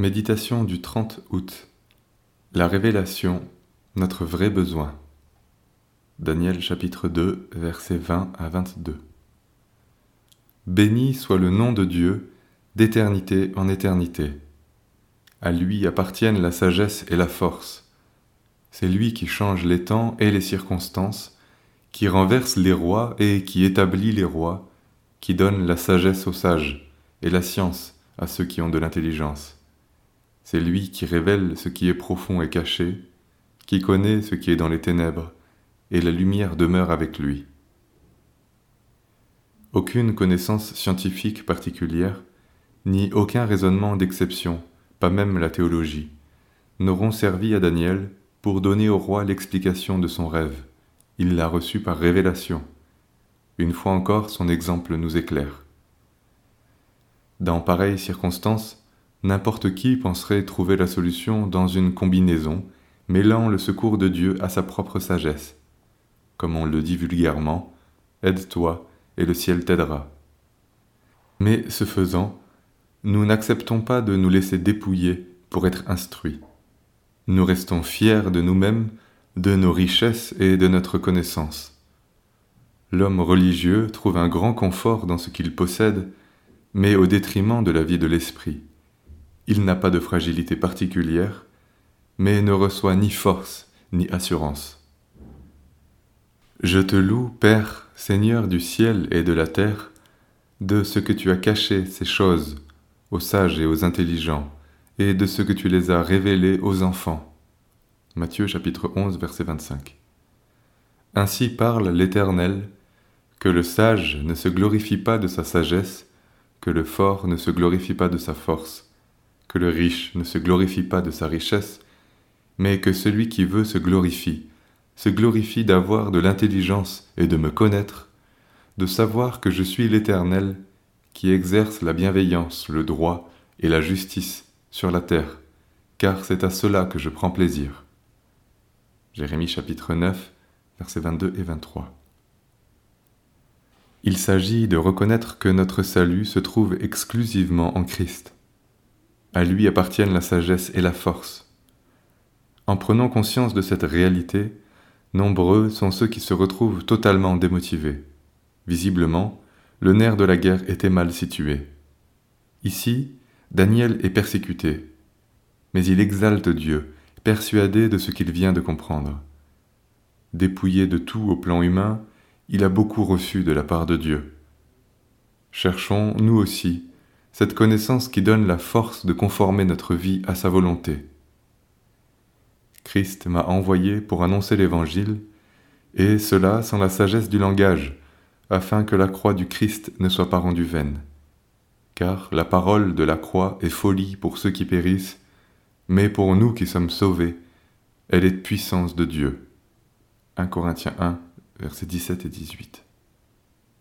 Méditation du 30 août. La révélation, notre vrai besoin. Daniel chapitre 2, versets 20 à 22. Béni soit le nom de Dieu, d'éternité en éternité. À lui appartiennent la sagesse et la force. C'est lui qui change les temps et les circonstances, qui renverse les rois et qui établit les rois, qui donne la sagesse aux sages et la science à ceux qui ont de l'intelligence. C'est lui qui révèle ce qui est profond et caché, qui connaît ce qui est dans les ténèbres, et la lumière demeure avec lui. Aucune connaissance scientifique particulière, ni aucun raisonnement d'exception, pas même la théologie, n'auront servi à Daniel pour donner au roi l'explication de son rêve. Il l'a reçu par révélation. Une fois encore, son exemple nous éclaire. Dans pareilles circonstances, N'importe qui penserait trouver la solution dans une combinaison mêlant le secours de Dieu à sa propre sagesse. Comme on le dit vulgairement, aide-toi et le ciel t'aidera. Mais ce faisant, nous n'acceptons pas de nous laisser dépouiller pour être instruits. Nous restons fiers de nous-mêmes, de nos richesses et de notre connaissance. L'homme religieux trouve un grand confort dans ce qu'il possède, mais au détriment de la vie de l'esprit. Il n'a pas de fragilité particulière, mais ne reçoit ni force ni assurance. Je te loue, Père, Seigneur du ciel et de la terre, de ce que tu as caché ces choses aux sages et aux intelligents, et de ce que tu les as révélées aux enfants. Matthieu chapitre 11 verset 25. Ainsi parle l'Éternel, que le sage ne se glorifie pas de sa sagesse, que le fort ne se glorifie pas de sa force, que le riche ne se glorifie pas de sa richesse, mais que celui qui veut se glorifie, se glorifie d'avoir de l'intelligence et de me connaître, de savoir que je suis l'Éternel qui exerce la bienveillance, le droit et la justice sur la terre, car c'est à cela que je prends plaisir. Jérémie chapitre 9, versets 22 et 23. Il s'agit de reconnaître que notre salut se trouve exclusivement en Christ. À lui appartiennent la sagesse et la force. En prenant conscience de cette réalité, nombreux sont ceux qui se retrouvent totalement démotivés. Visiblement, le nerf de la guerre était mal situé. Ici, Daniel est persécuté, mais il exalte Dieu, persuadé de ce qu'il vient de comprendre. Dépouillé de tout au plan humain, il a beaucoup reçu de la part de Dieu. Cherchons, nous aussi, cette connaissance qui donne la force de conformer notre vie à sa volonté. Christ m'a envoyé pour annoncer l'Évangile, et cela sans la sagesse du langage, afin que la croix du Christ ne soit pas rendue vaine. Car la parole de la croix est folie pour ceux qui périssent, mais pour nous qui sommes sauvés, elle est puissance de Dieu. 1 Corinthiens 1, versets 17 et 18.